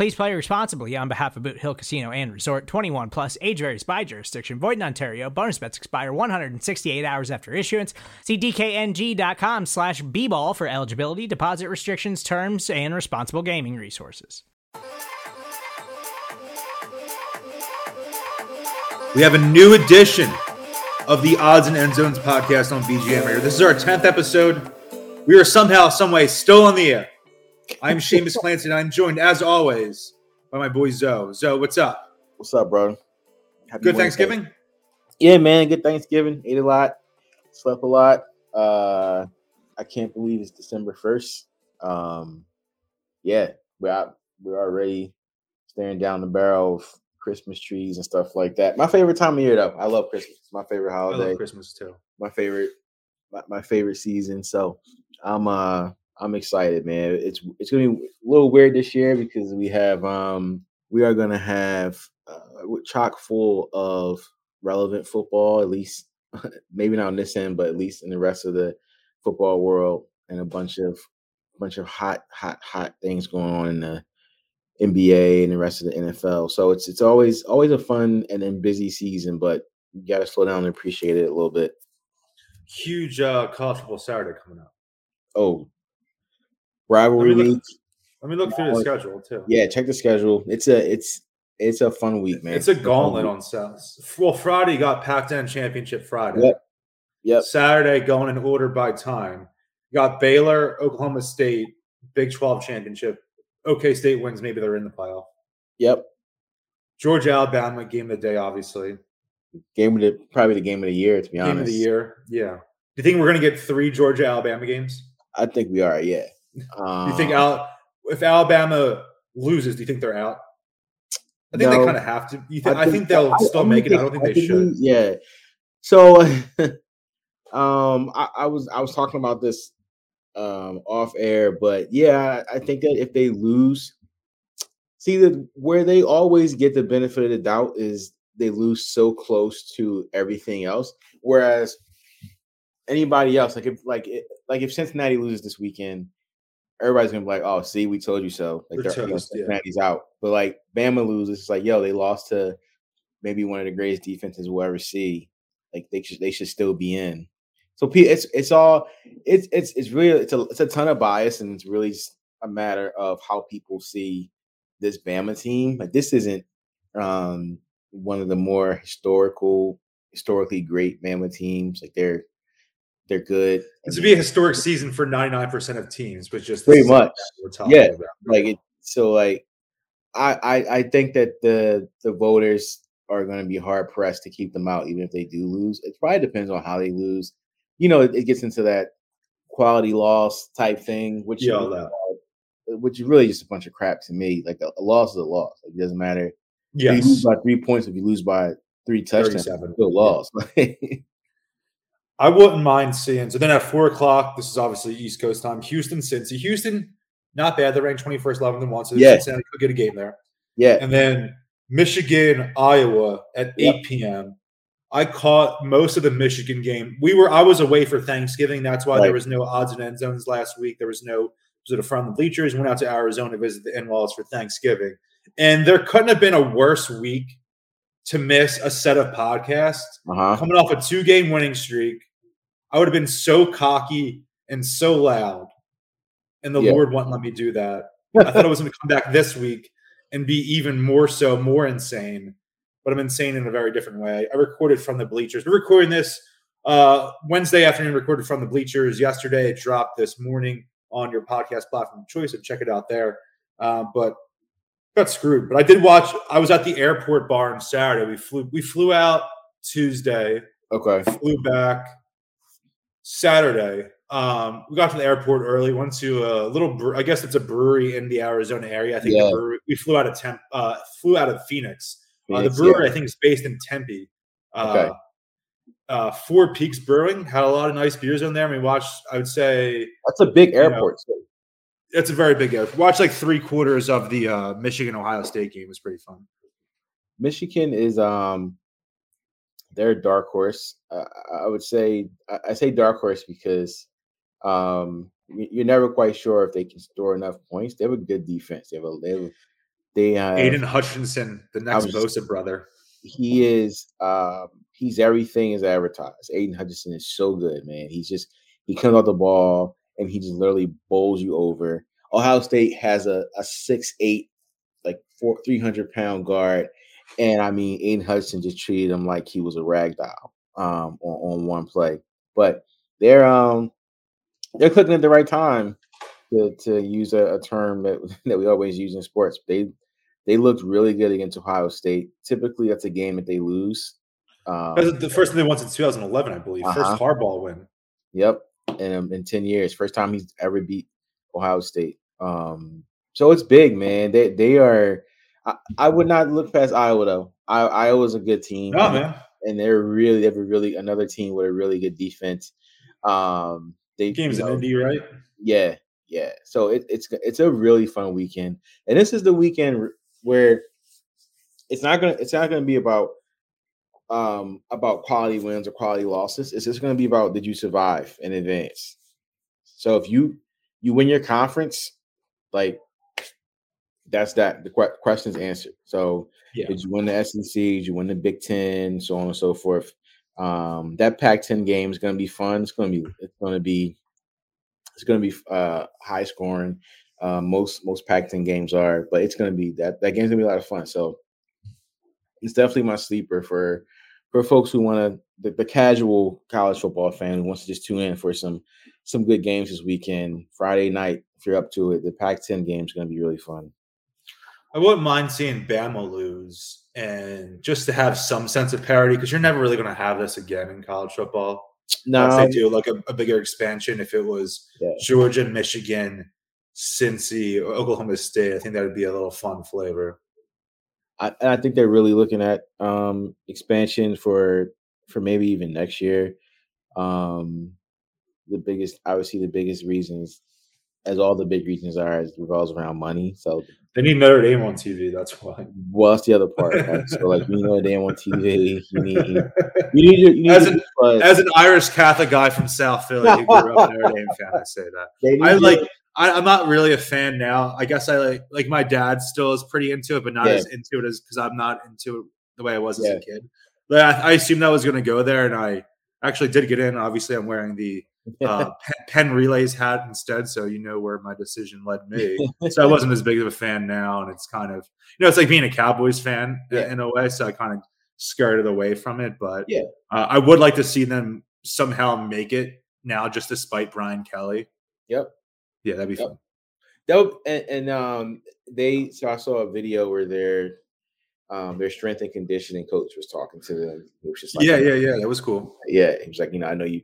Please play responsibly on behalf of Boot Hill Casino and Resort 21 plus age varies by jurisdiction. Void in Ontario. Bonus bets expire 168 hours after issuance. See DKNG.com slash B ball for eligibility, deposit restrictions, terms, and responsible gaming resources. We have a new edition of the Odds and End Zones podcast on BGN. This is our 10th episode. We are somehow, someway still on the air. I'm Shamus Clancy, and I'm joined, as always, by my boy Zo. Zo, what's up? What's up, bro? Happy Good Wednesday. Thanksgiving? Yeah, man. Good Thanksgiving. Ate a lot, slept a lot. Uh, I can't believe it's December 1st. Um, yeah, we're out, we're already staring down the barrel of Christmas trees and stuff like that. My favorite time of year, though. I love Christmas. It's my favorite holiday. I love Christmas too. My favorite, my, my favorite season. So I'm uh I'm excited, man. It's it's gonna be a little weird this year because we have um we are gonna have uh, chock full of relevant football, at least maybe not on this end, but at least in the rest of the football world, and a bunch of bunch of hot, hot, hot things going on in the NBA and the rest of the NFL. So it's it's always always a fun and then busy season, but you got to slow down and appreciate it a little bit. Huge uh, college football Saturday coming up. Oh, rivalry let week. Look, let me look through the schedule too. Yeah, check the schedule. It's a it's it's a fun week, man. It's a gauntlet on South. Well, Friday got Pac-10 championship Friday. Yep. Yep. Saturday going in order by time. Got Baylor, Oklahoma State, Big 12 championship. OK State wins, maybe they're in the playoff. Yep. Georgia, Alabama, game of the day, obviously. Game of the probably the game of the year, to be game honest. Game of the year, yeah. Do you think we're gonna get three Georgia Alabama games? I think we are, yeah. Um, you think Al- if Alabama loses, do you think they're out? I think no, they kind of have to. You think, I, think, I think they'll I, still I make it. I don't think they should. Yeah. So, um, I, I, was I was talking about this um off air, but yeah, I think that if they lose, see that where they always get the benefit of the doubt is they lose so close to everything else, whereas anybody else, like if like like if Cincinnati loses this weekend, everybody's gonna be like, "Oh, see, we told you so." Like they're, toast, you know, yeah. out, but like Bama loses, it's like, yo, they lost to maybe one of the greatest defenses we'll ever see. Like they should they should still be in. So it's it's all it's it's it's really it's a it's a ton of bias, and it's really a matter of how people see this Bama team. Like this isn't um one of the more historical historically great Bama teams. Like they're they're good. This would be a historic season for 99% of teams, but just pretty much. yeah. About. Like it, so like I, I I think that the the voters are going to be hard pressed to keep them out, even if they do lose. It probably depends on how they lose. You know, it, it gets into that quality loss type thing, which yeah, uh, which is really just a bunch of crap to me. Like a, a loss is a loss. Like, it doesn't matter. If you lose by three points, if you lose by three touchdowns, still lost. Yeah. I wouldn't mind seeing. So then at four o'clock, this is obviously East Coast time. Houston, Cincy. Houston, not bad. They're ranked 21st, 11th, and 1. So yeah. Cincinnati could get a game there. Yeah. And then Michigan, Iowa at yep. 8 p.m. I caught most of the Michigan game. We were I was away for Thanksgiving. That's why right. there was no odds and end zones last week. There was no was it a front of the bleachers. Went out to Arizona to visit the in-laws for Thanksgiving. And there couldn't have been a worse week to miss a set of podcasts. Uh-huh. Coming off a two-game winning streak, I would have been so cocky and so loud. And the yeah. Lord wouldn't let me do that. I thought I was going to come back this week and be even more so, more insane. But I'm insane in a very different way. I recorded from the bleachers. We're recording this uh, Wednesday afternoon, recorded from the bleachers. Yesterday, it dropped this morning on your podcast platform of choice, and check it out there. Uh, but got screwed. But I did watch. I was at the airport bar on Saturday. We flew. We flew out Tuesday. Okay. Flew back Saturday. Um, we got to the airport early. Went to a little. Bre- I guess it's a brewery in the Arizona area. I think Yeah. the brewery, we flew out of Temp. Uh, flew out of Phoenix. Uh, the brewery, yeah. I think, is based in Tempe. Uh, Okay. uh, Four Peaks Brewing had a lot of nice beers in there. We watched. I would say That's a big know, airport. too. it's a very big airport. Watched like three quarters of the uh, Michigan Ohio State game. It was pretty fun. Michigan is um they're a dark horse. Uh, I would say I, say dark horse because um you- you're never quite sure if they can score enough points. They have a good defense. They have a they have, they uh, Aidan Hutchinson, the next was- Bosa brother. he is um he's everything is advertised. Aidan Hutchinson is so good, man. He's just he comes out the ball and he just literally bowls you over. Ohio State has a a six eight like four three hundred pound guard, and I mean Aidan Hudson just treated him like he was a rag doll um on, on one play. But they're um they're clicking at the right time to to use a, a term that that we always use in sports. They they looked really good against Ohio State. Typically, that's a game that they lose. Um, That's the first thing they won since 2011, I believe. Uh-huh. First Harbaugh win. Yep, in um, in ten years, first time he's ever beat Ohio State. Um, so it's big, man. They they are. I, I would not look past Iowa though. I, Iowa's a good team. Oh man, and they're really they have a really another team with a really good defense. Um, they game's you in know, Indy, right? Yeah, yeah. So it, it's it's a really fun weekend, and this is the weekend where it's not gonna it's not gonna be about um about quality wins or quality losses. It's just gonna be about did you survive in advance. So if you you win your conference, like that's that the que- question's answered. So Yeah. did you win the SEC? Did you win the Big Ten? So on and so forth. Um, that Pac-10 game is going to be fun. It's going to be it's going to be it's going to be uh, high scoring. Uh, most most Pac-10 games are, but it's going to be that that game's going to be a lot of fun. So it's definitely my sleeper for for folks who want to the, the casual college football fan who wants to just tune in for some some good games this weekend. Friday night, if you're up to it, the Pac-10 game is going to be really fun. I wouldn't mind seeing Bama lose and just to have some sense of parity because you're never really going to have this again in college football. No, Unless they do like a, a bigger expansion. If it was Yeah. Georgia, Michigan, Cincy, or Oklahoma State, I think that would be a little fun flavor. I, and I think they're really looking at um, expansion for for maybe even next year. Um, the biggest, obviously, the biggest reasons, as all the big reasons are, it revolves around money. So, They need Notre Dame on TV. That's why. well, that's the other part. Right? so, like, you know, they on TV. You need, you need, your, you need As an- buzz. As an Irish Catholic guy from South Philly who grew up Notre Dame fan, I say that. I like. I, I'm not really a fan now. I guess I like like my dad still is pretty into it, but not Yeah. as into it as because I'm not into it the way I was as a kid. But I, I assumed that was going to go there, and I actually did get in. Obviously, I'm wearing the uh, Penn Relays hat instead, so you know where my decision led me. so I wasn't as big of a fan now, and it's kind of you know it's like being a Cowboys fan Yeah. in a way. So I kind of skirted away from it, but Yeah. uh, I would like to see them somehow make it now, just despite Brian Kelly. Yep. Yeah, that'd be Yep. fun. That would- and, and um they so I saw a video where their um their strength and conditioning coach was talking to them. It was just like yeah, yeah, yeah. That was cool. yeah. He was like, you know, I know you,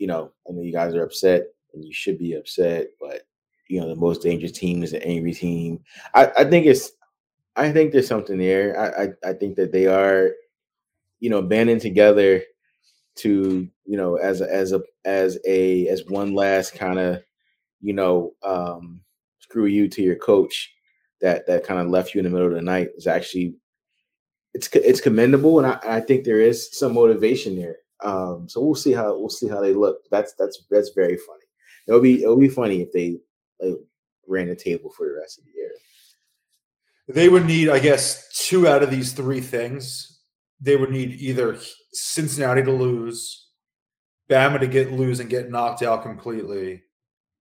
you know, I know you guys are upset and you should be upset, but you know, the most dangerous team is an angry team. I, I think it's I think there's something there. I, I I think that they are, you know, banding together to, you know, as a as a as a as one last kind of, you know, um screw you to your coach that that kind of left you in the middle of the night is actually it's it's commendable and I, I think there is some motivation there. Um so we'll see how we'll see how they look. That's that's that's very funny. It'll be it'll be funny if they like, ran the table for the rest of the year. They would need, I guess, two out of these three things. They would need either Cincinnati to lose, Bama to get lose and get knocked out completely,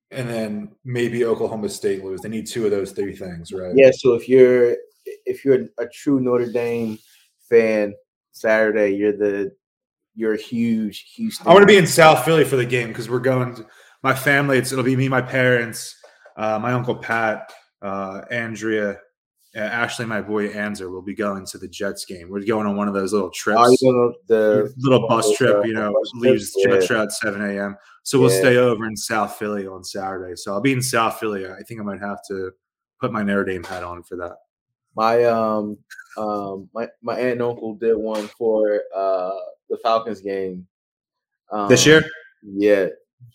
and then maybe Oklahoma State lose. They need two of those three things, right? Yeah, so if you're if you're a true Notre Dame fan, Saturday you're the you're a huge Houston. I want to be in South Philly for the game because we're going. To, my family. It's it'll be me, my parents, uh, my uncle Pat, uh, Andrea, uh, Ashley, my boy Anzer will be going to the Jets game. We're going on one of those little trips, Oh, you know, the little bus trip. You know, leaves yeah. Jets at seven a.m. So we'll Yeah. stay over in South Philly on Saturday. So I'll be in South Philly. I think I might have to put my Notre Dame hat on for that. My um um my my aunt and uncle did one for uh the Falcons game um, This year, Yeah,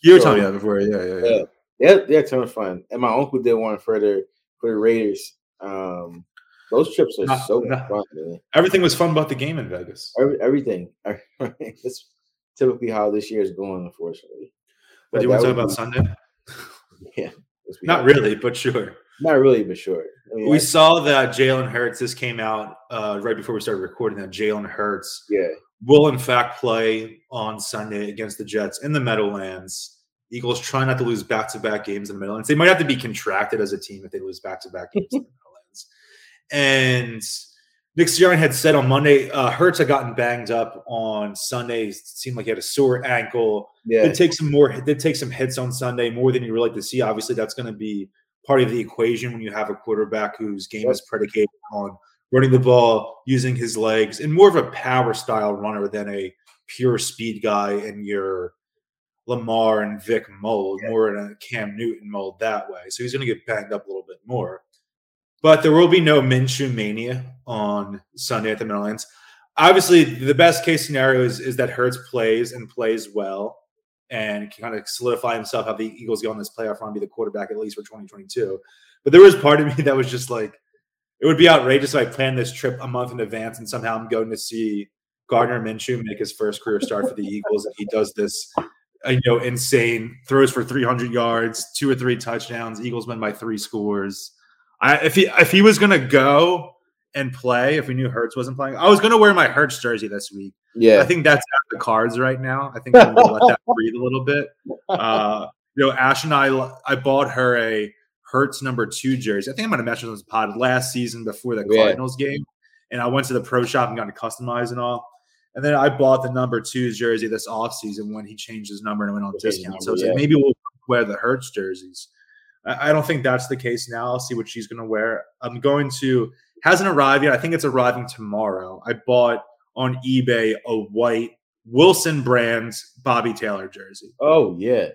you were so- telling me that before. Yeah, yeah, yeah. yeah, they're they're ton of fun. And my uncle did one for the for the Raiders. Um, those trips are so nah. fun, man. Everything was fun about the game in Vegas. Every, everything. That's typically how this year is going, unfortunately. But do you want to talk about be- Sunday? Yeah, Not really, but sure. Not really, but sure. I mean, We that's- saw that Jalen Hurts. This came out uh, right before we started recording. That Jalen Hurts yeah, will in fact play on Sunday against the Jets in the Meadowlands. Eagles try not to lose back-to-back games in the Meadowlands. They might have to be contracted as a team if they lose back-to-back games in the Meadowlands. And Nick Sirianni had said on Monday, uh, Hurts had gotten banged up on Sunday. It seemed like he had a sore ankle. yeah, Did take some more. Did take some hits on Sunday, more than you would like to see. Obviously, that's going to be part of the equation when you have a quarterback whose game is predicated on running the ball, using his legs, and more of a power style runner than a pure speed guy in your Lamar and Vic mold, more in a Cam Newton mold that way. So he's going to get banged up a little bit more. But there will be no Minshew mania on Sunday at the Meadowlands. Obviously, the best case scenario is, is that Hurts plays and plays well and kind of solidify himself, have the Eagles go on this playoff run, be the quarterback at least for 2022. But there was part of me that was just like, it would be outrageous if I planned this trip a month in advance and somehow I'm going to see Gardner Minshew make his first career start for the Eagles, and he does this, uh, you know, insane throws for 300 yards, two or three touchdowns. Eagles win by three scores. I, if he if he was to go and play, if we knew Hurts wasn't playing, I was to wear my Hurts jersey this week. Yeah. I think that's out the cards right now. I think I'm to let that breathe a little bit. Uh, you know, Ash and I, I bought her a Hurts number two jersey. I think I'm might have mentioned this pod last season before the Yeah. Cardinals game, and I went to the pro shop and got it customized and all. And then I bought the number two jersey this offseason when he changed his number and went on discount. So it's yeah. like maybe we'll wear the Hurts jerseys. I I don't think that's the case now. I'll see what she's going to wear. I'm going to hasn't arrived yet. I think it's arriving tomorrow. I bought on eBay a white Wilson Brands Bobby Taylor jersey. Oh yeah.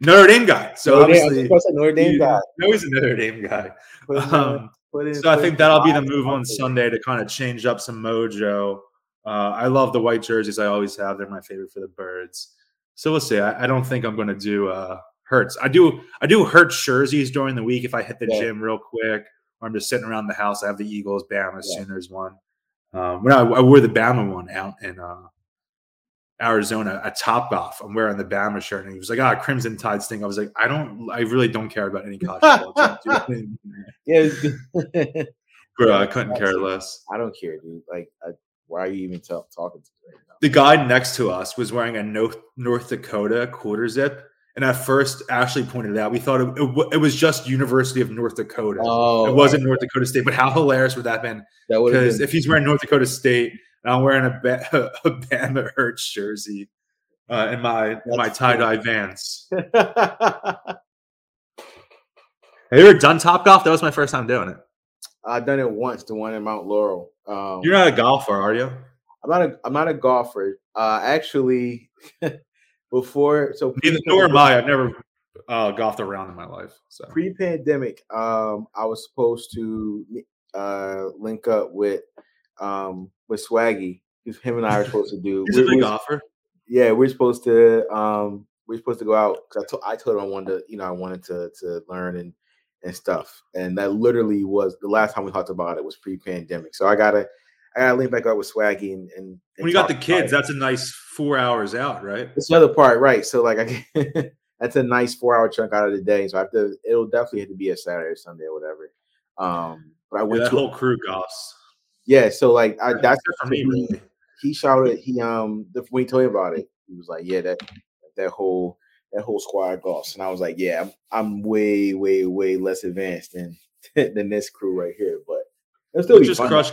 Notre Dame guy. So Notre Dame, obviously, supposed Notre Dame guy. know he's a Notre Dame guy. In, Um, in- so I think that'll be the move on. Sunday to kind of change up some mojo. Uh, I love the white jerseys. I always have. They're my favorite for the birds. So we'll see. I, I don't think I'm going to do uh, Hurts. I do. I do Hurts jerseys during the week if I hit the Yeah. gym real quick, or I'm just sitting around the house. I have the Eagles, Bama, Yeah. Sooners one. Um, when I, I wore the Bama one out in uh, Arizona at Top Golf, I'm wearing the Bama shirt, and he was like, "Ah, Crimson Tide sting." I was like, "I don't. I really don't care about any college football." Don't do anything. Yeah, Bro, I couldn't care less. I don't care, dude. Like, I, why are you even ta- talking to me right now? The guy next to us was wearing a North, North Dakota quarter zip. And at first, Ashley pointed it out. We thought it, it, w- it was just University of North Dakota. Oh, it wasn't North Dakota State. But how hilarious would that have been? That would Because if he's wearing North Dakota State and I'm wearing a, ba- a Bama Hurts jersey uh, in my my tie dye Vans. Have you ever done Top Golf? That was my first time doing it. I've done it once, the one in Mount Laurel. Um, You're not a golfer, are you? I'm not a I'm not a golfer. Uh, actually, before so Neither nor am I. I've never uh, golfed around in my life. So pre-pandemic, um, I was supposed to uh link up with um with Swaggy. Him and I were supposed to do. he's a we- big golfer. yeah, we're supposed to um we're supposed to go out because I told I told him I wanted to you know I wanted to to learn and and stuff and that literally was the last time we talked about it was pre-pandemic so I gotta I gotta link back up with Swaggy and, and, and When you got the kids, that's a nice four hours out, right? It's the other part right so like I that's a nice four hour chunk out of the day so I have to it'll definitely have to be a Saturday or Sunday or whatever um but I Yeah, went that to whole crew goss. yeah so like I that's for me, really. he shouted he um the, when he told me about it he was like yeah that that whole that whole squad goss. and i was like yeah i'm, I'm way way way less advanced than than this crew right here but it'll still We'll just fun. crush,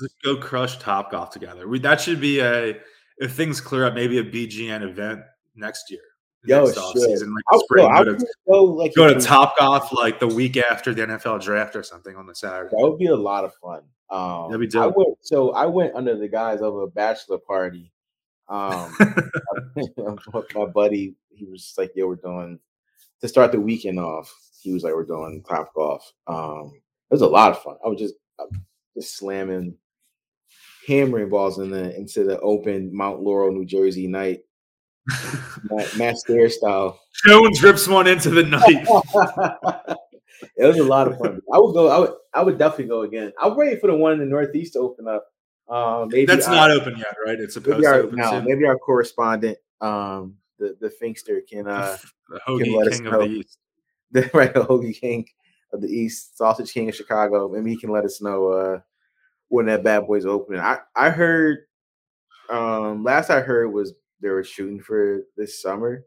just go crush Top Golf together. We, that should be a if things clear up, maybe a BGN event next year. Yo, next offseason, like I'll, spring. Go to, go like go to Top Golf like the week after the NFL draft or something on the Saturday. That would be a lot of fun. Um, That'd be I dope. went, so I went under the guise of a bachelor party. Um, my buddy, he was just like, "Yeah, we're doing to start the weekend off." He was like, "We're doing top golf." Um, it was a lot of fun. I was just I was just slamming, hammering balls in the into the open Mount Laurel, New Jersey night, Matt, Matt Stairs style. Jones rips one into the night. it was a lot of fun. I would go. I would. I would definitely go again. I'm waiting for the one in the Northeast to open up. Um, maybe That's I- not open yet, right? It's supposed Maybe to open no, soon. maybe our correspondent, um, the the Finkster can uh, the can let Hoagie us King of know. the East. the right the Hoagie King of the East, Sausage King of Chicago. Maybe he can let us know uh when that bad boy's opening. I I heard, um, last I heard was they were shooting for this summer.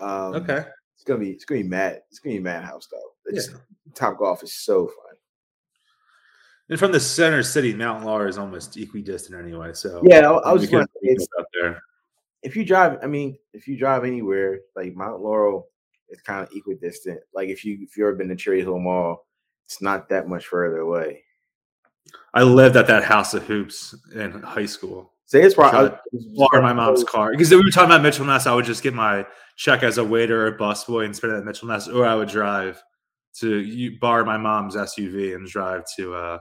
Um, Okay. it's gonna be it's gonna be mad. It's gonna be madhouse though. It's, Yeah. Top golf is so fun. And from the center city, Mount Laurel is almost equidistant anyway. So Yeah, I, I was just gonna say, it's, up there. if you drive, I mean, if you drive anywhere, like Mount Laurel is kind of equidistant. Like if you if you ever been to Cherry Hill Mall, it's not that much further away. I lived at that House of Hoops in high school. Say it's Try probably Borrow my mom's car because we were talking about Mitchell Ness. I would just get my check as a waiter or busboy and spend it at Mitchell Ness, or I would drive to you, borrow my mom's SUV and drive to uh,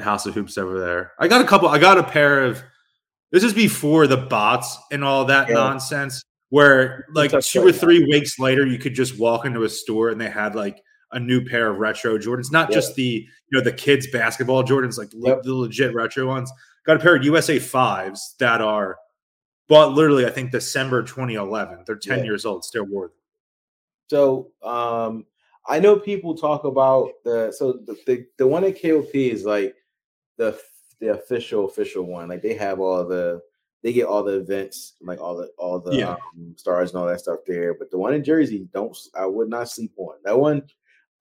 House of Hoops over there. I got a couple. I got a pair of. This is before the bots and all that Yeah. nonsense. Where like two or three weeks later, you could just walk into a store and they had like a new pair of retro Jordans, not Yeah. just the you know the kids basketball Jordans, like le- Yep. the legit retro ones. Got a pair of USA fives that are bought literally, I think December 2011. They're 10 Yeah. years old, still wore them. So um I know people talk about the so the, the, the one at KOP is like the the official official one. Like they have all the they get all the events, like all the all the Yeah. um, stars and all that stuff there. But the one in Jersey, don't I would not sleep on that one.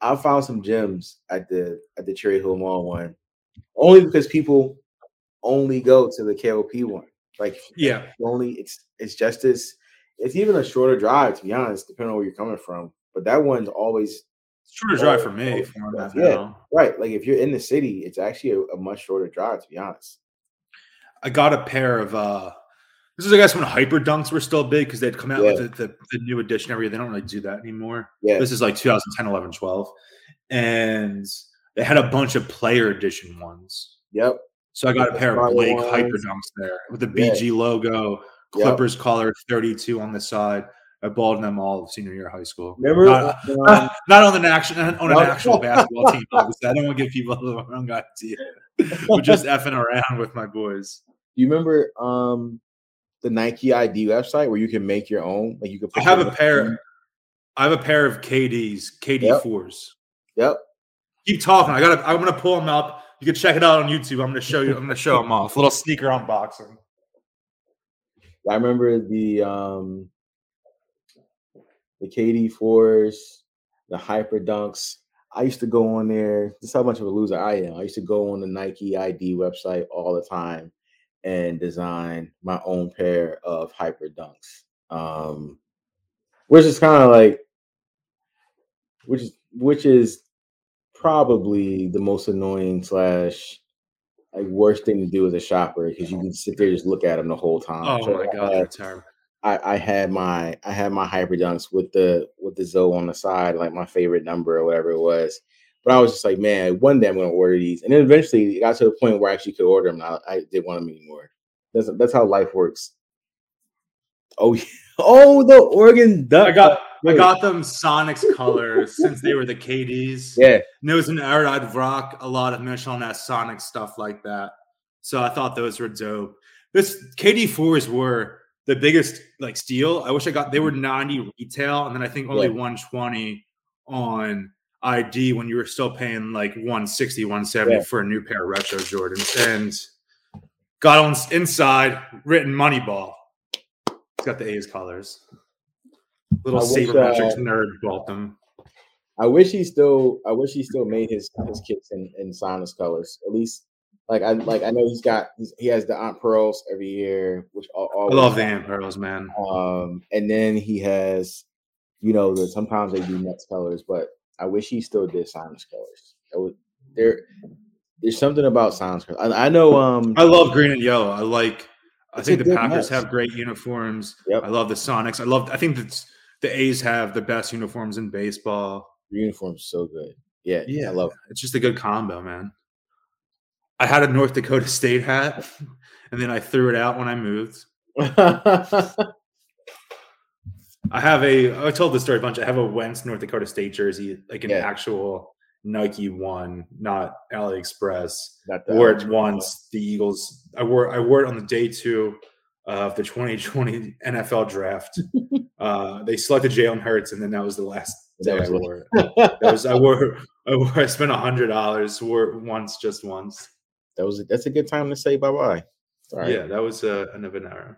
I found some gems at the at the Cherry Hill Mall one, only because people only go to the KOP one. Like Yeah. only it's it's just as it's even a shorter drive to be honest, depending on where you're coming from. But that one's always shorter drive for me. oh, for where I'm yeah. right. Like if you're in the city, it's actually a, a much shorter drive to be honest. I got a pair of uh this is I guess when hyper dunks were still big because they'd come out Yeah. with the, the, the new edition every year. They don't really do that anymore. Yeah. This is like 2010, 11, 12. And they had a bunch of player edition ones. Yep. So I got a pair of Blake ones. hyper dunks there with the Yeah. BG logo, Yep. Clippers color 32 on the side. I balled them all senior year of high school. Remember Not, um, not on an action on an actual basketball team. Obviously, I don't want to give people the wrong idea. But just effing around with my boys. you remember um the Nike ID website where you can make your own? Like you could I have a pair. I have a pair of KDs, KD Yep. fours. Yep. Keep talking. I got. to I'm gonna pull them up. You can check it out on YouTube. I'm gonna show you. I'm gonna show them off. Little sneaker unboxing. I remember the um the KD fours, the hyper dunks. I used to go on there. This is how much of a loser I am. I used to go on the Nike ID website all the time and design my own pair of hyper dunks. Um which is kind of like which is which is probably the most annoying slash like worst thing to do as a shopper because you can sit there and just look at them the whole time. Oh So my I god, had- they're. I, I had my I had my hyper dunks with the with the Zoe on the side, like my favorite number or whatever it was. But I was just like, man, one day I'm gonna order these. And then eventually it got to the point where I actually could order them. I, I didn't want them anymore. That's that's how life works. Oh, yeah. oh, the Oregon Duck. I got. I got them Sonics colors since they were the KDs. yeah, And there was an era I'd rock a lot of Mitchell and that Sonic stuff like that. So I thought those were dope. This KD fours were the biggest like steal. I wish I got they were 90 retail, and then I think only Yeah. 120 on ID when you were still paying like 160, 170 Yeah. for a new pair of retro Jordans. And got on inside written Moneyball. It's got the A's colors. Little sabermetrics uh, nerd bought them. I wish he still I wish he still made his his kits in in Sonics colors. At least Like I like I know he's got he's, he has the Aunt Pearls every year, which I love the Aunt Pearls, man. Um, and then he has, you know, the sometimes they do next colors, but I wish he still did Sonics colors. Would there. There's something about Sonics colors. I, I know. Um, I love green and yellow. I like. I think the Packers have great uniforms. Yep. I love the Sonics. I love. I think that the A's have the best uniforms in baseball. The uniform's so good. Yeah, yeah, I love. It. It's just a good combo, man. I had a North Dakota State hat, and then I threw it out when I moved. I have a. I told the story a bunch. I have a Wentz North Dakota State jersey, like an yeah. actual Nike one, not AliExpress. Not wore it once. The Eagles. I wore. I wore it on the day two of the 2020 NFL draft. uh, they selected Jalen Hurts, and then that was the last day I wore. that was I wore. I wore. I spent a hundred dollars. Wore once, just once that was that's a good time to say bye bye. Yeah, that was uh, an era.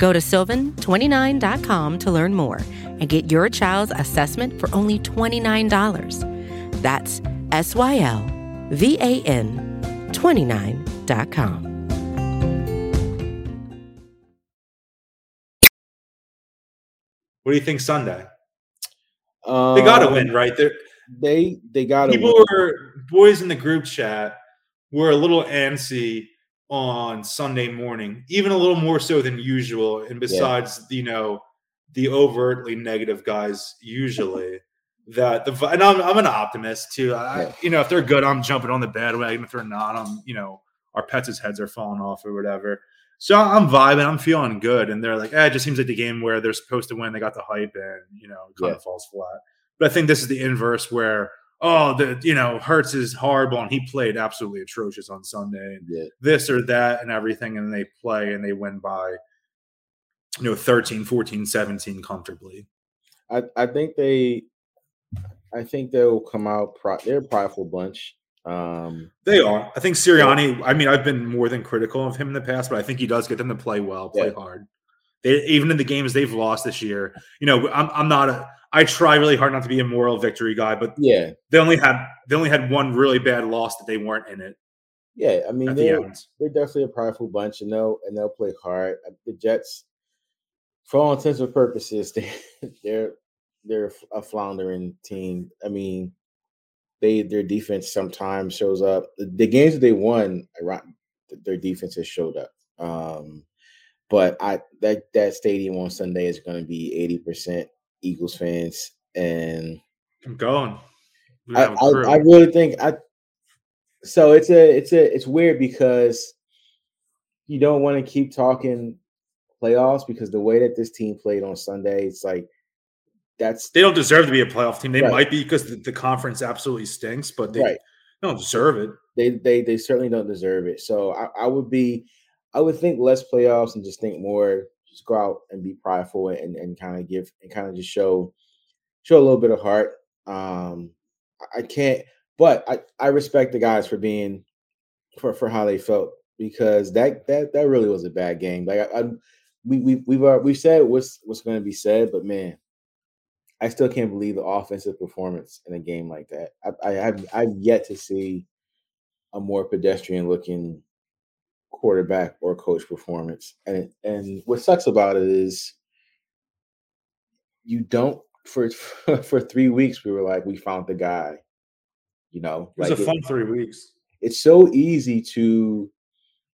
Go to sylvan29.com to learn more and get your child's assessment for only $29. That's S Y L V A N 29.com. What do you think Sunday? Um, they got to win, right? There they they got people win. were boys in the group chat were a little antsy on Sunday morning, even a little more so than usual. And besides, yeah. you know, the overtly negative guys usually that the and I'm I'm an optimist too. I, yeah. you know, if they're good, I'm jumping on the bandwagon. If they're not, I'm you know, our pets' heads are falling off or whatever. So I'm vibing, I'm feeling good, and they're like, eh, it just seems like the game where they're supposed to win. They got the hype, and you know, it kind yeah. of falls flat. But I think this is the inverse where oh the you know Hurts is horrible and he played absolutely atrocious on Sunday and yeah. this or that and everything and they play and they win by you know 13 14 17 comfortably. I I think they I think they'll come out pro- they're a prideful bunch. Um they are. I think Sirianni, I mean I've been more than critical of him in the past but I think he does get them to play well, play yeah. hard. They, even in the games they've lost this year, you know, I'm, I'm not a I try really hard not to be a moral victory guy, but yeah, they only had they only had one really bad loss that they weren't in it. Yeah, I mean they're the they're definitely a prideful bunch, and they'll and they'll play hard. Uh, the Jets, for all intents and purposes, they they're they're a floundering team. I mean, they their defense sometimes shows up. The, the games that they won, their defense has showed up. Um, but I that that stadium on Sunday is going to be eighty percent Eagles fans, and I'm going. I, I, I, really think I. So it's a it's a it's weird because you don't want to keep talking playoffs because the way that this team played on Sunday, it's like that's they don't deserve to be a playoff team. They right. might be because the, the, conference absolutely stinks, but they, right. don't deserve it. They they they certainly don't deserve it. So I, I would be I would think less playoffs and just think more just go out and be prideful and, and kind of give and kind of just show show a little bit of heart. Um, I can't, but I, I respect the guys for being for for how they felt because that that that really was a bad game. Like I, I we we we've uh, we've said what's what's going to be said, but man, I still can't believe the offensive performance in a game like that. I, I have I've yet to see a more pedestrian looking quarterback or coach performance. And and what sucks about it is you don't for for three weeks we were like we found the guy. You know, it was like a fun it, three weeks. It's so easy to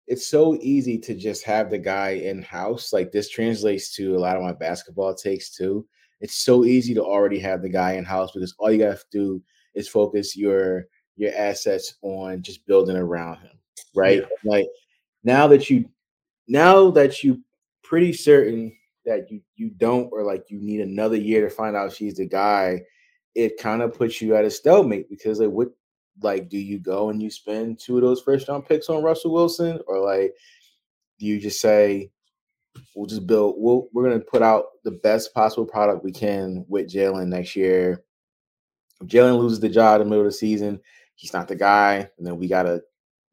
it's so easy to just have the guy in house. Like this translates to a lot of my basketball takes too. It's so easy to already have the guy in house because all you got to do is focus your your assets on just building around him, right? Yeah. Like now that you now that you pretty certain that you you don't or like you need another year to find out she's the guy, it kind of puts you at a stalemate because like what like do you go and you spend two of those first round picks on Russell Wilson or like do you just say we'll just build we'll, we're going to put out the best possible product we can with Jalen next year. If Jalen loses the job in the middle of the season, he's not the guy, and then we gotta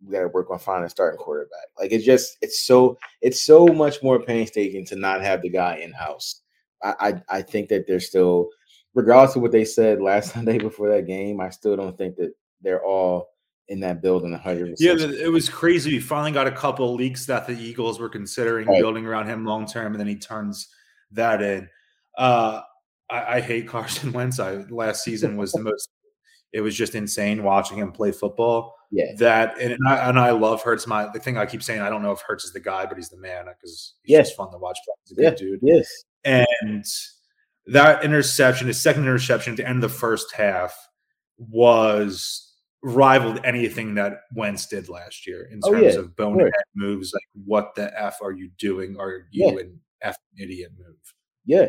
we gotta work on finding a starting quarterback. Like it's just it's so it's so much more painstaking to not have the guy in house. I, I I think that they're still, regardless of what they said last Sunday before that game, I still don't think that they're all in that building 100 Yeah, it was crazy. We finally got a couple leaks that the Eagles were considering right. building around him long term, and then he turns that in. Uh, I, I, hate Carson Wentz. I, last season was the most. It was just insane watching him play football. Yeah, that and, and I, and I love Hurts. My the thing I keep saying, I don't know if Hurts is the guy, but he's the man because he's yes. just fun to watch. He's a good yeah. dude. Yes, and that interception, his second interception at the end of the first half, was rivaled anything that Wentz did last year in oh, terms oh, yeah. of bonehead right. moves. Like, what the f are you doing? Are you yeah. an f idiot move? Yeah,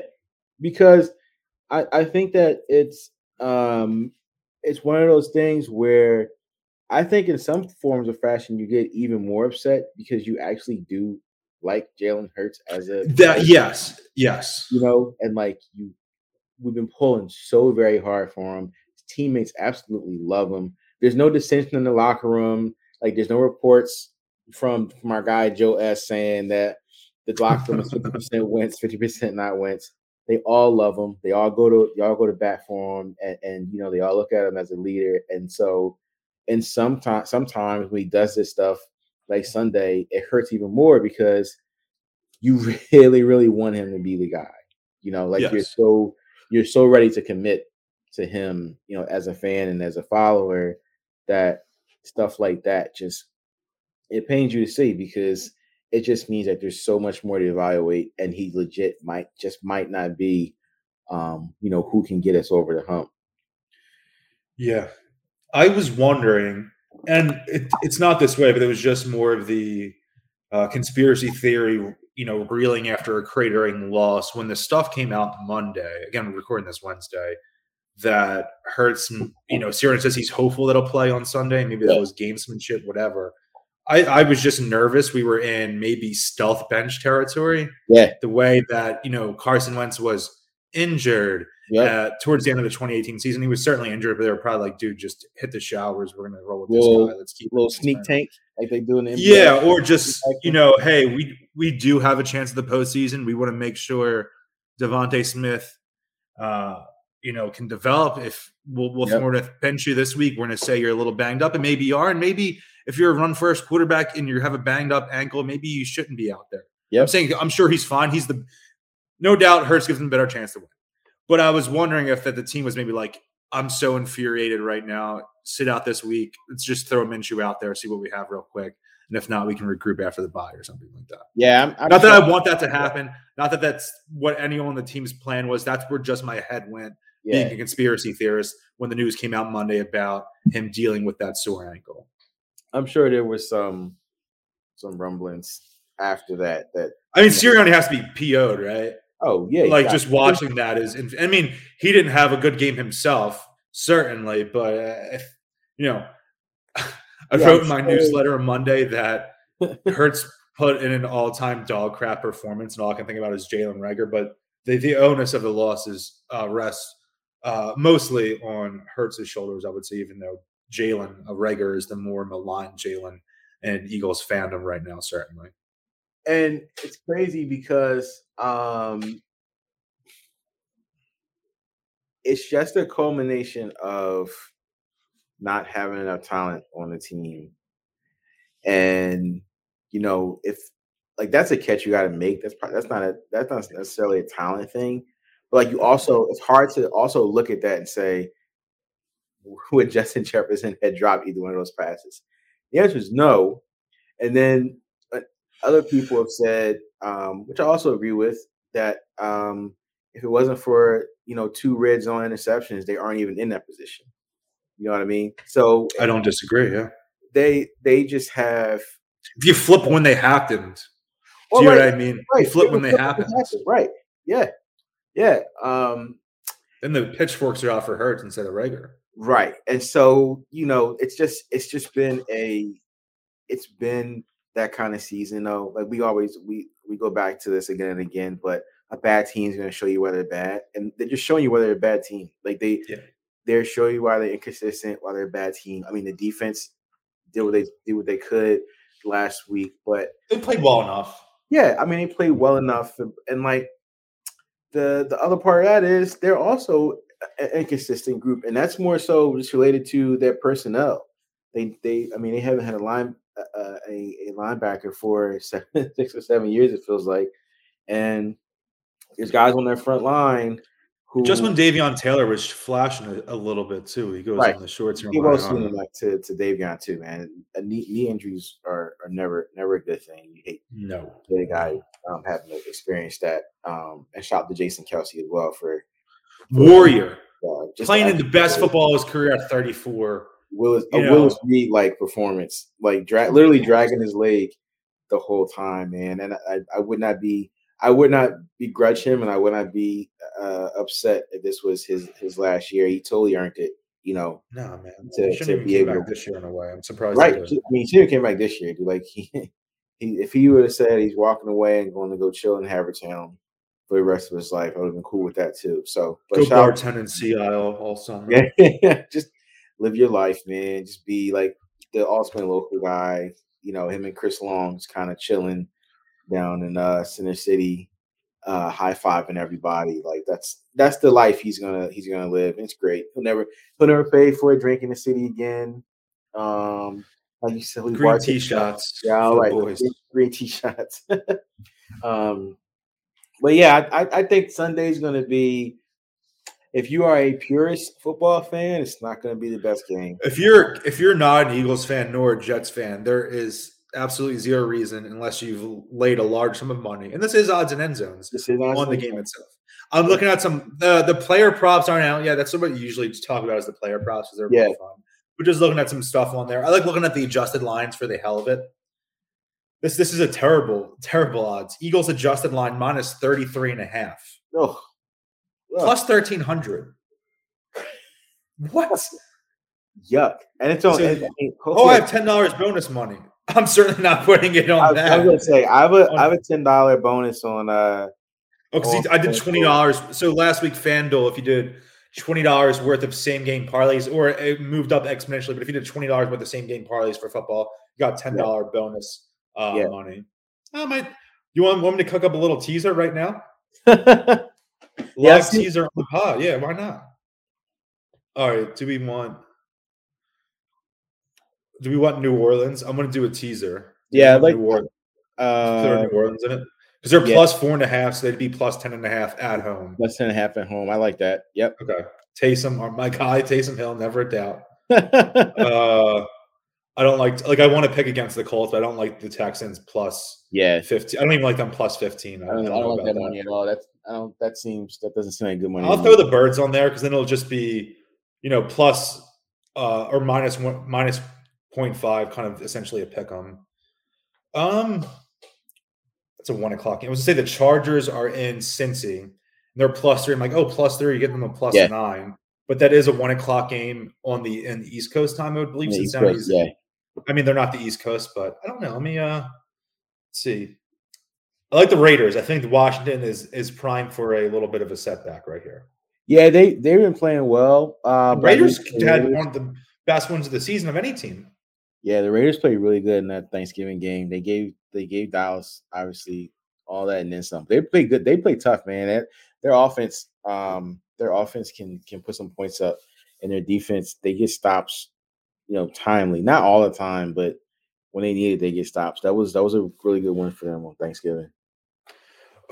because I I think that it's um it's one of those things where I think in some forms of fashion you get even more upset because you actually do like Jalen Hurts as a that yes yes you know and like you we've been pulling so very hard for him. His teammates absolutely love him there's no dissension in the locker room. Like there's no reports from from our guy Joe S saying that the locker room is 50% Wentz, 50% not Wentz. They all love him. They all go to they all go to bat for him, and, and you know they all look at him as a leader. And so, and sometimes sometimes when he does this stuff like Sunday, it hurts even more because you really really want him to be the guy. You know, like yes. you're so you're so ready to commit to him. You know, as a fan and as a follower, that stuff like that just it pains you to see because it just means that there's so much more to evaluate and he legit might just might not be um you know who can get us over the hump yeah i was wondering and it, it's not this way but it was just more of the uh, conspiracy theory you know reeling after a cratering loss when the stuff came out monday again we're recording this wednesday that Hurts, you know, Sirianni says he's hopeful that he'll play on Sunday. Maybe that was gamesmanship, whatever. I, I was just nervous. We were in maybe stealth bench territory. Yeah. The way that, you know, Carson Wentz was injured yep. uh, towards the end of the 2018 season. He was certainly injured, but they were probably like, dude, just hit the showers. We're going to roll with little, this guy. Let's keep a little sneak tank like they do in the NBA. Yeah. Or just, you know, hey, we, we do have a chance at the postseason. We want to make sure DeVonta Smith, uh, you know, can develop. If we'll, we'll yep. to bench you this week, we're going to say you're a little banged up, and maybe you are, and maybe if you're a run first quarterback and you have a banged up ankle, maybe you shouldn't be out there. Yep. I'm saying I'm sure he's fine. He's the no doubt Hurts gives them a better chance to win. But I was wondering if that the team was maybe like, I'm so infuriated right now. Sit out this week. Let's just throw Minshew out there, see what we have real quick. And if not, we can regroup after the bye or something like that. Yeah, I'm, I'm not sure. that I want that to happen. Not that that's what anyone on the team's plan was. That's where just my head went yeah. being a conspiracy theorist when the news came out Monday about him dealing with that sore ankle. I'm sure there was some some rumblings after that. That I mean, Sirianni has to be PO'd, right? Oh yeah, like just watching that is. I mean, he didn't have a good game himself, certainly, but uh, you know, I yeah, wrote in my newsletter on Monday that Hurts put in an all-time dog crap performance, and all I can think about is Jalen Reagor. But the, the onus of the losses uh, rests uh, mostly on Hurts's shoulders, I would say, even though Jalen Reagor is the more maligned Jalen and Eagles fandom right now, certainly. And it's crazy because um, it's just a culmination of not having enough talent on the team. And, you know, if like that's a catch you got to make, that's probably, that's not a that's not necessarily a talent thing but like you also, it's hard to also look at that and say, would Justin Jefferson had dropped either one of those passes? The answer is no. And then other people have said, um, which I also agree with, that um, if it wasn't for you know two red zone interceptions, they aren't even in that position. You know what I mean? So I don't disagree. Yeah, they they just have. If you flip when they happened, do you know what I mean? Right. You flip when they happened. Right. Yeah. Yeah. Um, then the pitchforks are out for Hurts instead of Reagor. Right. And so, you know, it's just it's just been a it's been that kind of season though. Like we always we we go back to this again and again, but a bad team is going to show you whether they're bad, and they're just showing you whether they're a bad team. Like they yeah. they're showing you why they're inconsistent, why they're a bad team. I mean, the defense did what they did what they could last week, but they played well enough. Yeah, I mean, they played well enough, and, and like the the other part of that is they're also an inconsistent group, and that's more so just related to their personnel. They they I mean they haven't had a line a, a linebacker for seven, six or seven years it feels like, and there's guys on their front line who just when Davion Taylor was flashing a, a little bit too, he goes right. on the short term. He was seeing like to to Davion too, man. Knee, knee injuries are are never never a good thing. You hate no the guy um, having to experience that. Um, and shout out to Jason Kelce as well for, for Warrior uh, playing in the best football of his career at 34. Willis a know. Willis Reed like performance, like dra- literally dragging his leg the whole time, man. And I, I would not be I would not begrudge him, and I would not be uh, upset if this was his his last year. He totally earned it, you know. No man, to, to be able to this year in a way. I'm surprised. Right, I mean, he should have came back this year. Dude. Like he, he, if he would have said he's walking away and going to go chill in Havertown for the rest of his life, I would have been cool with that too. So, but go bartend in Sea Isle all summer. Yeah, just live your life, man. Just be like the ultimate local guy. You know, him and Chris Long Long's kind of chilling down in uh Center City, uh high fiving everybody. Like that's that's the life he's gonna he's gonna live. It's great. He'll never he'll never pay for a drink in the city again. Um like you said, green tea shots. Yeah, like green, green tea shots. um but yeah, I, I think Sunday's gonna be if you are a purist football fan, it's not going to be the best game. If you're if you're not an Eagles fan nor a Jets fan, there is absolutely zero reason unless you've laid a large sum of money, and this is odds and end zones on the game itself. I'm looking at some the the player props aren't out. Yeah, that's what you usually talk about is the player props because they're yeah. really fun. We're just looking at some stuff on there. I like looking at the adjusted lines for the hell of it. This this is a terrible, terrible odds. Eagles adjusted line minus 33 and a half. Oh. Plus 1300. What? Yuck. And it's on. So, oh, I have ten dollars bonus money. I'm certainly not putting it on I, that. I gonna say I have a I have a ten dollar bonus on uh Oh, because I did twenty dollars. So last week, FanDuel, if you did twenty dollars worth of same game parlays, or it moved up exponentially, but if you did twenty dollars worth of same game parlays for football, you got ten dollar yeah. bonus uh, yeah. money. I might. You want, want me to cook up a little teaser right now? Yeah, teaser on the pod. Yeah, why not? All right. Do we want? do we want New Orleans? I'm going to do a teaser. Yeah, like New Orleans. Uh, New Orleans in it because they're yeah. plus four and a half, so they'd be plus ten and a half at home. Plus ten and a half at home. I like that. Yep. Okay. Taysom, my guy, Taysom Hill, never a doubt. uh, I don't like like I want to pick against the Colts, but I don't like the Texans plus yeah fifteen. I don't even like them plus fifteen. I don't, I don't, I don't like that, that money at all. That's I don't. That seems that doesn't seem like good money. I'll throw the birds on there because then it'll just be you know plus uh or minus one minus 0.5, kind of essentially a pick 'em. Um, it's a one o'clock game. I was to say the Chargers are in Cincy. They're plus three. I'm like, oh, plus three, you get them a plus yeah. nine. But that is a one o'clock game on the in the East Coast time, I would believe. Coast, yeah. I mean, they're not the East Coast, but I don't know. Let me uh see. I like the Raiders. I think Washington is is primed for a little bit of a setback right here. Yeah, they they've been playing well. Uh, Raiders had one of the best ones of the season of any team. Yeah, the Raiders played really good in that Thanksgiving game. They gave they gave Dallas obviously all that and then some. They played good. They played tough, man. Their, their offense, um, their offense can can put some points up, and their defense they get stops, you know, timely. Not all the time, but when they need it, they get stops. That was that was a really good win for them on Thanksgiving.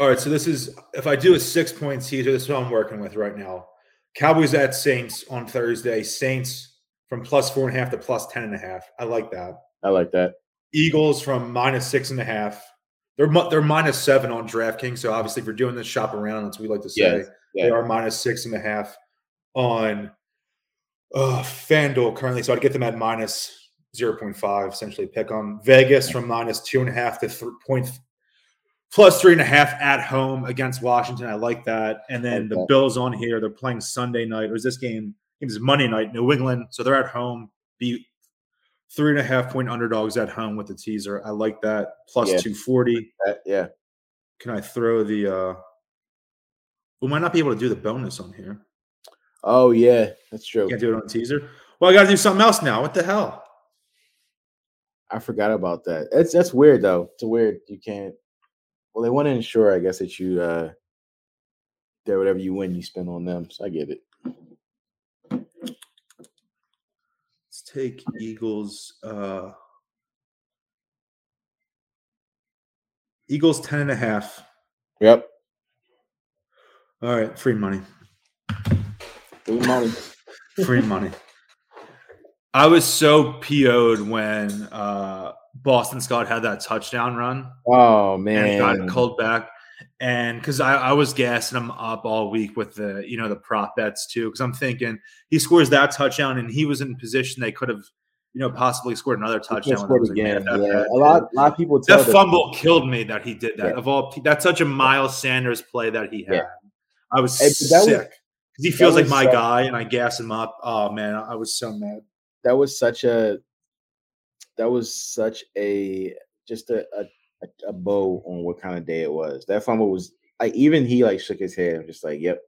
All right, so this is if I do a six point teaser, this is what I'm working with right now. Cowboys at Saints on Thursday. Saints from plus four and a half to plus ten and a half. I like that. I like that. Eagles from minus six and a half they're they're minus seven on DraftKings. So obviously, if you're doing this shop around, that's what we like to say. Yes. They are minus six and a half on uh, FanDuel currently. So I'd get them at minus 0.5, essentially pick them. Vegas from minus two and a half to th- point plus three and a half at home against Washington. I like that. And then okay. the Bills on here, they're playing Sunday night. Or is this game? It is Monday night, New England. So they're at home. Be three and a half point underdogs at home with the teaser. I like that. Plus yeah. 240. yeah. Can I throw the uh we might not be able to do the bonus on here. Oh yeah, that's true. Can't do it on teaser. Well, I gotta do something else now. What the hell? I forgot about that. It's that's weird though. It's weird. You can't well, they want to ensure, I guess, that you uh that whatever you win, you spend on them. So I get it. Let's take Eagles. Uh Eagles 10 and a half. Yep. All right, free money. Free money. free money. I was so PO'd when uh Boston Scott had that touchdown run. Oh man, and got called back. And because I, I was gassing him up all week with the you know the prop bets too, because I'm thinking he scores that touchdown and he was in position they could have you know possibly scored another touchdown. Scored again. Yeah, a lot, a lot of people. that fumble killed me that he did that. Yeah. Of all, that's such a Miles Sanders play that he had. Yeah. I was hey, sick because he feels like my so, guy, and I gas him up. Oh man, I was so mad. That was such a that was such a just a, a, a bow on what kind of day it was. That fumble was like even he like shook his head. I'm just like, yep.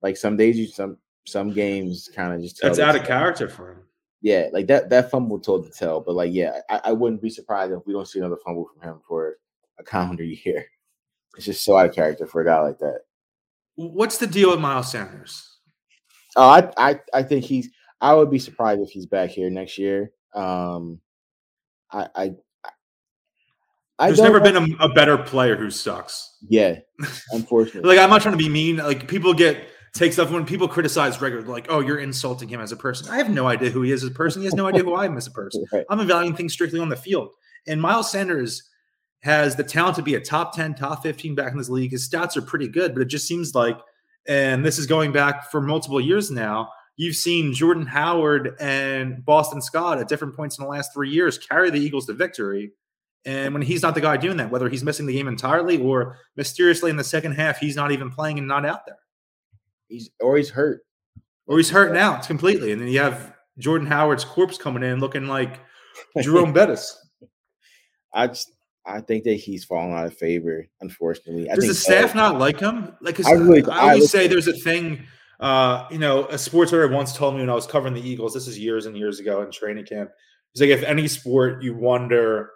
Like some days you some some games kind of just that's out of character for him. Yeah, like that that fumble told the tell. But like, yeah, I, I wouldn't be surprised if we don't see another fumble from him for a calendar year. It's just so out of character for a guy like that. What's the deal with Miles Sanders? Oh, I I I think he's. I would be surprised if he's back here next year. Um, I, I, I There's never been a, a, better player who sucks. Yeah, unfortunately. like I'm not trying to be mean. Like people get take stuff when people criticize regular, like, oh, you're insulting him as a person. I have no idea who he is as a person. He has no idea who I am as a person. Right. I'm evaluating things strictly on the field. And Miles Sanders has the talent to be a top 10, top 15 back in this league. His stats are pretty good, but it just seems like, and this is going back for multiple years now, you've seen Jordan Howard and Boston Scott at different points in the last three years carry the Eagles to victory. And when he's not the guy doing that, whether he's missing the game entirely or mysteriously in the second half, he's not even playing and not out there. He's or he's hurt. Or he's hurt now completely. And then you have Jordan Howard's corpse coming in looking like Jerome Bettis. I just I think that he's fallen out of favor, unfortunately. Does the staff not like him? Like I, really, I always I say there's a thing uh, you know, a sports writer once told me when I was covering the Eagles, this is years and years ago in training camp. He's like, if any sport you wonder,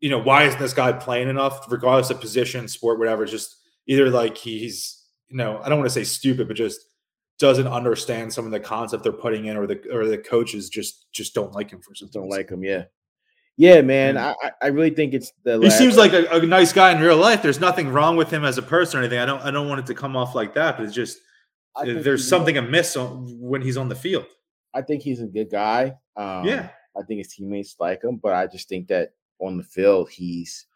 you know, why isn't this guy playing enough, regardless of position, sport, whatever, just either like he's, you know, I don't want to say stupid, but just doesn't understand some of the concept they're putting in, or the or the coaches just just don't like him for something. Don't like him, yeah. Yeah, man. I, I really think it's the. He seems like a, a, nice guy in real life. There's nothing wrong with him as a person or anything. I don't I don't want it to come off like that, but it's just there's something amiss on, when he's on the field. I think he's a good guy. Um, yeah, I think his teammates like him, but I just think that on the field he's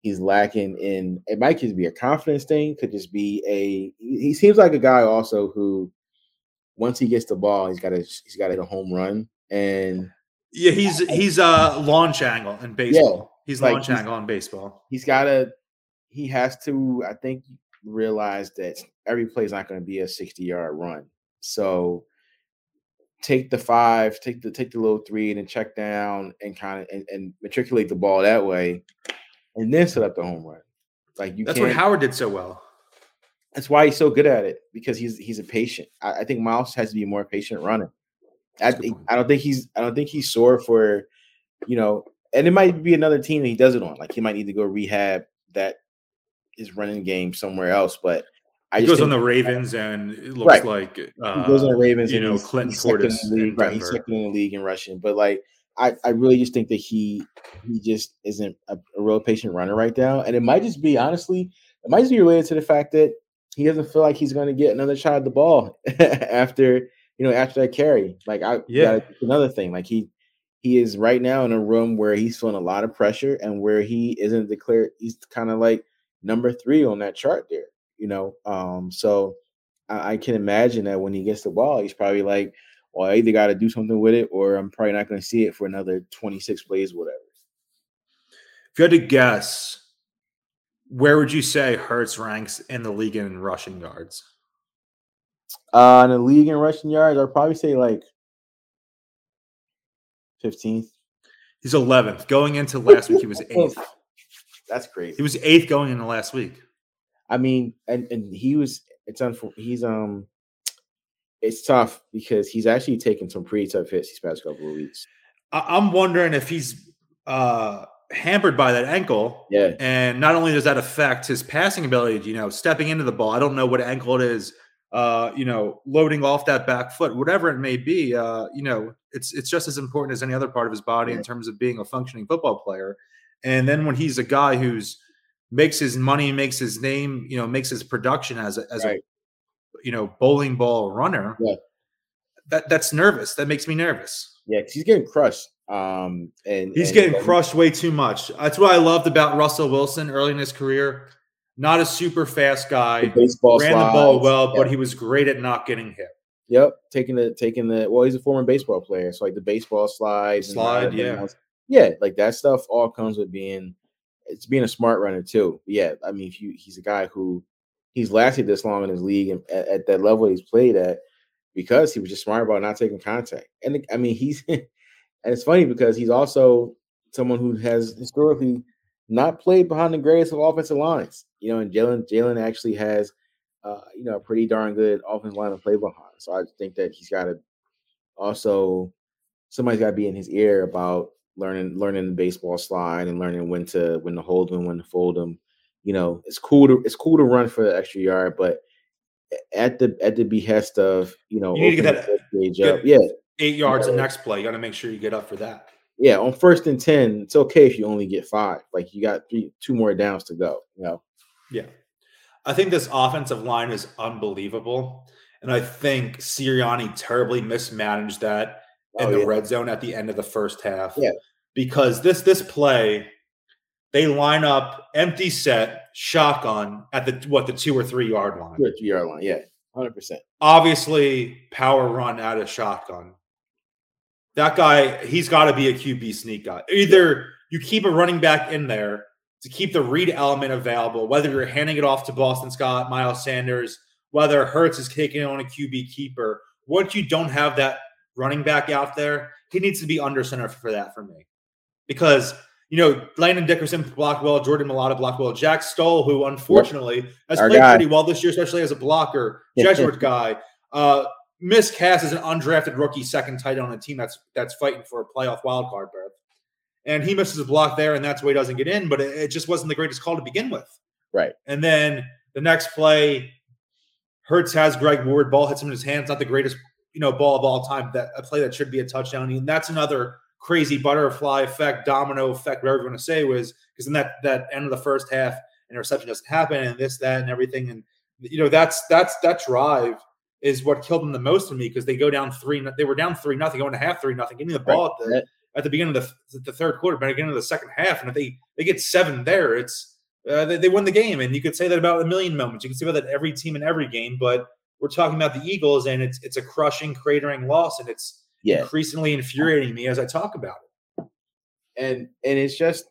he's lacking in. It might just be a confidence thing. Could just be a. He seems like a guy also who, once he gets the ball, he's got to he's got to hit a home run and. Yeah, he's he's a uh, launch angle in baseball. Yeah, he's like launch he's, angle in baseball. He's got to. He has to. I think realize that every play is not going to be a 60 yard run. So take the five, take the take the little three, and then check down and kind of and, and, matriculate the ball that way, and then set up the home run. Like you, that's what Howard did so well. That's why he's so good at it because he's he's a patient. I, I think Miles has to be more patient running. I think I don't think he's I don't think he's sore for, you know, and it might be another team that he does it on. Like he might need to go rehab that his running game somewhere else. But I he goes on the Ravens, and it looks right. like uh, he goes on the Ravens. You know, he's, Clinton he's Portis, league, right? He's second in the league in rushing, but like. I, I really just think that he he just isn't a, a real patient runner right now, and it might just be honestly, it might just be related to the fact that he doesn't feel like he's going to get another shot at the ball after you know after that carry. Like I yeah, another thing. Like he he is right now in a room where he's feeling a lot of pressure and where he isn't declared. He's kind of like number three on that chart there, you know. Um, so I, I can imagine that when he gets the ball, he's probably like, "Well, I either got to do something with it, or I'm probably not going to see it for another 26 plays, whatever." If you had to guess, where would you say Hurts ranks in the league in rushing yards? Uh, in the league in rushing yards, I'd probably say like 15th. He's 11th. Going into last week, he was eighth. That's crazy. He was eighth going in the last week. I mean, and and he was. It's unfor- He's um. It's tough because he's actually taken some pretty tough hits these past couple of weeks. I- I'm wondering if he's uh hampered by that ankle. Yeah. And not only does that affect his passing ability, you know, stepping into the ball. I don't know what ankle it is. Uh, you know, loading off that back foot, whatever it may be. Uh, you know, it's it's just as important as any other part of his body in terms of being a functioning football player. And then when he's a guy who's makes his money, makes his name, you know, makes his production as a, as Right. a you know bowling ball runner. Yeah. That that's nervous. That makes me nervous. Yeah, he's getting crushed. Um, and He's and- getting and- crushed way too much. That's what I loved about Russell Wilson early in his career. Not a super fast The guy, baseball ran the ball slides. well, but he was great at not getting hit. Yep, taking the taking the well, he's a former baseball player, so like the baseball slides, Slide, everything yeah. else. Yeah, like that stuff all comes with being it's being a smart runner too. Yeah, I mean, if you he's a guy who he's lasted this long in his league and at, at that level he's played at because he was just smart about not taking contact. And I mean, he's and it's funny because he's also someone who has historically not played behind the greatest of offensive lines. You know, and Jalen Jalen actually has uh, you know, a pretty darn good offensive line to play behind. So I think that he's got to also somebody's got to be in his ear about learning learning the baseball slide and learning when to when to hold them, when to fold them. You know, it's cool to it's cool to run for the extra yard, but at the at the behest of you know, You need to get that- the stage get- up. yeah, Eight yards the next play. You got to make sure you get up for that. yeah. On first and ten, it's okay if you only get five. Like you got three, two more downs to go. You know, Yeah. I think this offensive line is unbelievable. And I think Sirianni terribly mismanaged that in Oh, the yeah. red zone at the end of the first half. Yeah. Because this this play, they line up empty set, shotgun at the what the two or three yard line. two or three yard line. Yeah, hundred percent. Obviously, power run out of shotgun. That guy, he's got to be a QB sneak guy. Either you keep a running back in there to keep the read element available, whether you're handing it off to Boston Scott, Miles Sanders, whether Hurts is taking it on a QB keeper. Once you don't have that running back out there, he needs to be under center for that for me. Because, you know, Landon Dickerson blocked well, Jordan Mailata blocked well, Jack Stoll, who unfortunately has Our played guy. pretty well this year, especially as a blocker, Jesuit guy. Uh, Miss Cass is an undrafted rookie, second tight end on a team that's that's fighting for a playoff wild card berth, and he misses a block there, and that's why he doesn't get in. But it, it just wasn't the greatest call to begin with. Right. And then the next play, Hurts has Greg Ward, ball hits him in his hands, not the greatest you know ball of all time. That a play that should be a touchdown, and that's another crazy butterfly effect, domino effect, whatever you want to say was because in that that end of the first half, interception doesn't happen, and this, that, and everything, and you know that's that's that drive is what killed them the most to me because they go down three. They were down three nothing, going to half three nothing, getting the ball at the at the beginning of the, the third quarter, but beginning of the second half, and if they they get seven there, it's uh, they, they win the game. And you could say that about a million moments. You can say about that every team in every game, but we're talking about the Eagles, and it's it's a crushing, cratering loss, and it's Yeah, increasingly infuriating me as I talk about it. and and it's just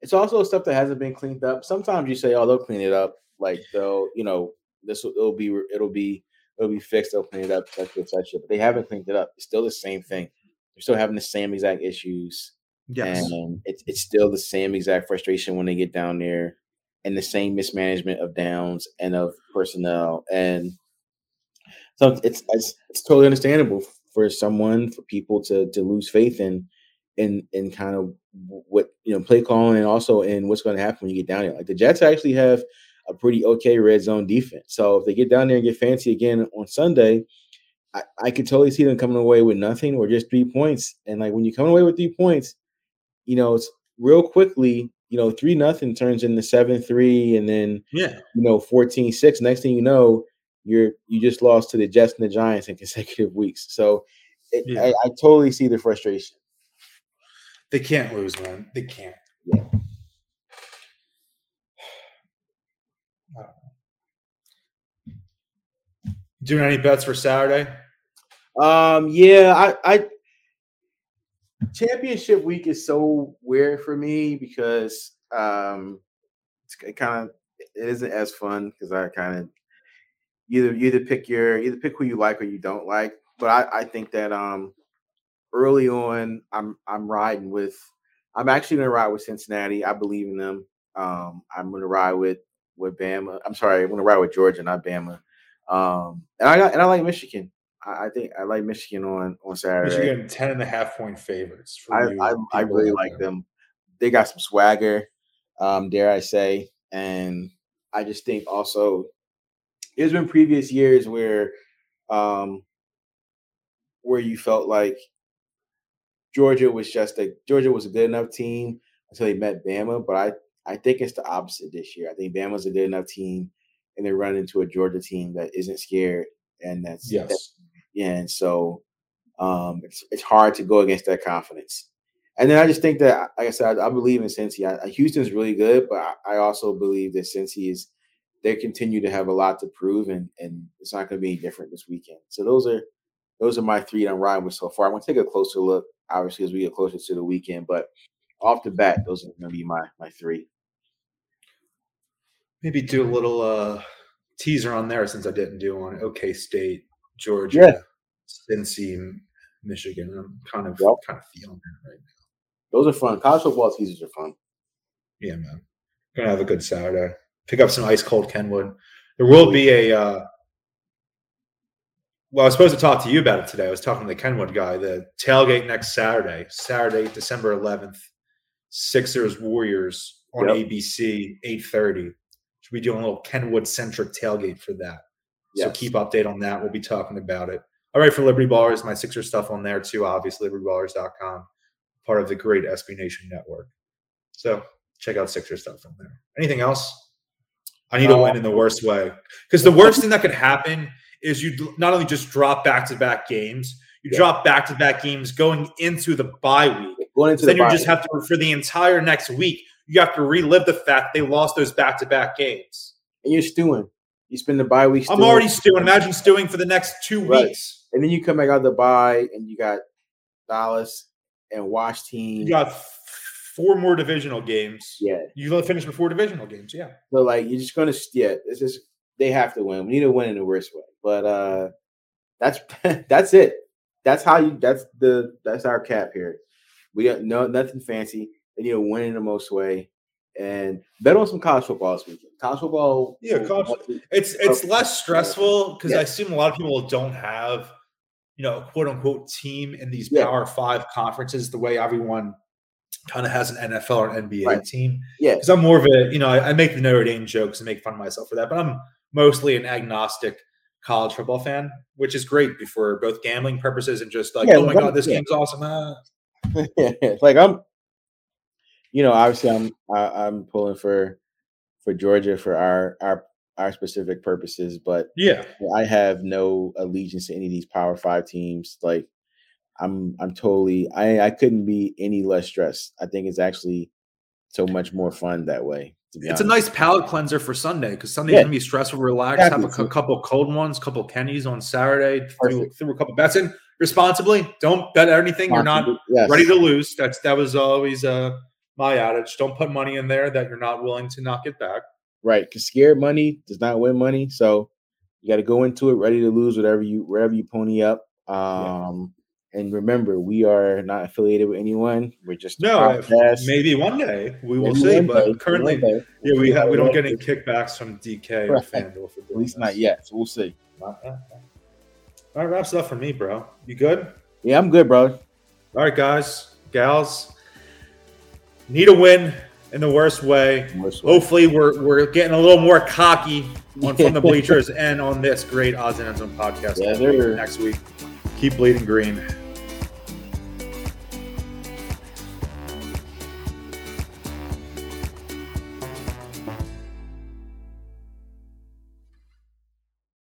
it's also stuff that hasn't been cleaned up. Sometimes you say, "Oh, they'll clean it up," like they'll, you know, this will it'll be it'll be it'll be fixed. They'll clean it up, and such. But they haven't cleaned it up. It's still the same thing. They're still having the same exact issues, Yes. and it's it's still the same exact frustration when they get down there, and the same mismanagement of downs and of personnel, and so it's it's, it's totally understandable for someone for people to to lose faith in in in kind of what you know play calling and also in what's going to happen when you get down there. Like the Jets actually have a pretty okay red zone defense. So if they get down there and get fancy again on Sunday, I, I could totally see them coming away with nothing or just three points. And like when you come away with three points, you know, it's real quickly, you know, three nothing turns into seven three and then Yeah. you know 14-6. Next thing you know, you're you just lost to the Jets and the Giants in consecutive weeks. So it, Yeah. I, I totally see the frustration. They can't lose, man. They can't. Yeah. Doing any bets for Saturday? Um, yeah, I, I championship week is so weird for me because um it's it kind of it isn't as fun because I kind of either either pick your either pick who you like or you don't like. But I, I think that um early on I'm I'm riding with I'm actually gonna ride with Cincinnati. I believe in them. Um I'm gonna ride with with Bama. I'm sorry, I'm gonna ride with Georgia, not Bama. Um and I got and I like Michigan. I, I think I like Michigan on on Saturday. Michigan 10 and a half point favorites. For I, you I, I really like there. them. They got some swagger, um, dare I say, and I just think also there's been previous years where um where you felt like Georgia was just a Georgia was a good enough team until they met Bama, but I I think it's the opposite this year. I think Bama's a good enough team, and they run into a Georgia team that isn't scared, and that's Yes. yeah, and so um, it's it's hard to go against that confidence. And then I just think that, like I said, I, I believe in Cincy. I, Houston's really good, but I, I also believe that Cincy is they continue to have a lot to prove, and and it's not going to be any different this weekend. So those are those are my three that I'm riding with so far. I'm going to take a closer look, obviously, as we get closer to the weekend. But off the bat, those are going to be my my three. Maybe do a little uh teaser on there since I didn't do one. OK State, Georgia, yeah. Cincy, Michigan. I'm kind of Yep. kind of feeling that right now. Those are fun. College football teasers are fun. Yeah, man. Gonna have a good Saturday. Pick up some ice cold Kenwood. There will be a. Uh, well, I was supposed to talk to you about it today. I was talking to the Kenwood guy. The tailgate next Saturday, Saturday, December 11th, Sixers Warriors on Yep. ABC, 8:30. Should be doing a little Kenwood centric tailgate for that. So keep update on that. We'll be talking about it. All right, for Liberty Ballers, my Sixer stuff on there too. Obviously, LibertyBallers.com, part of the great SB Nation network. So check out Sixer stuff on there. Anything else? I need to win oh. in the worst way because the worst thing that could happen is you not only just drop back to back games, you Yeah. drop back to back games going into the bye week. Going into then the you just have to for the entire next week. You have to relive the fact they lost those back to back games. and you're stewing. You spend the bye week. I'm already stewing. Imagine stewing for the next two Right. weeks. And then you come back out of the bye and you got Dallas and Wash team. You got four more divisional games. yeah. You finish with four divisional games. Yeah. So like you're just gonna yeah, it's just they have to win. We need to win in the worst way. But uh that's that's it. That's how you that's the that's our cap here. We don't know nothing fancy. They need to win in the most way. And bet on some college football this weekend. College football. Yeah, college- It's it's less stressful because Yeah. I assume a lot of people don't have, you know, a quote unquote team in these Yeah. Power Five conferences the way everyone kind of has an NFL or NBA Right. team. Yeah. Because I'm more of a, you know, I, I make the Notre Dame jokes and make fun of myself for that, but I'm mostly an agnostic college football fan, which is great for both gambling purposes and just like, Yeah, oh my god, this yeah. game's awesome. Ah. like I'm, you know, obviously I'm I, I'm pulling for for Georgia for our our our specific purposes, but Yeah, I have no allegiance to any of these Power Five teams. Like I'm I'm totally I I couldn't be any less stressed. I think it's actually so much more fun that way. It's a nice palate cleanser for Sunday because Sunday's Yeah. gonna be stressful, relax, have a Exactly. cou- couple cold ones, couple Kennys on Saturday, threw a couple bets in responsibly. Don't bet anything you're not Yes. ready to lose. That's that was always uh my adage. Don't put money in there that you're not willing to not get back. right because scared money does not win money. So you got to go into it ready to lose whatever you wherever you pony up. Um and remember, we are not affiliated with anyone. We're just No, podcast. maybe one day we will Maybe see, but day, currently, day. yeah, we have, we don't get any kickbacks from DK or Right. FanDuel for At least not yet. So we'll see. All right, wraps it up for me, bro. You good? Yeah, I'm good, bro. All right, guys, gals. Need a win in the worst way. Hopefully, we're we're getting a little more cocky on from the bleachers and on this great odds and end zones podcast Yeah, next week. Keep bleeding green.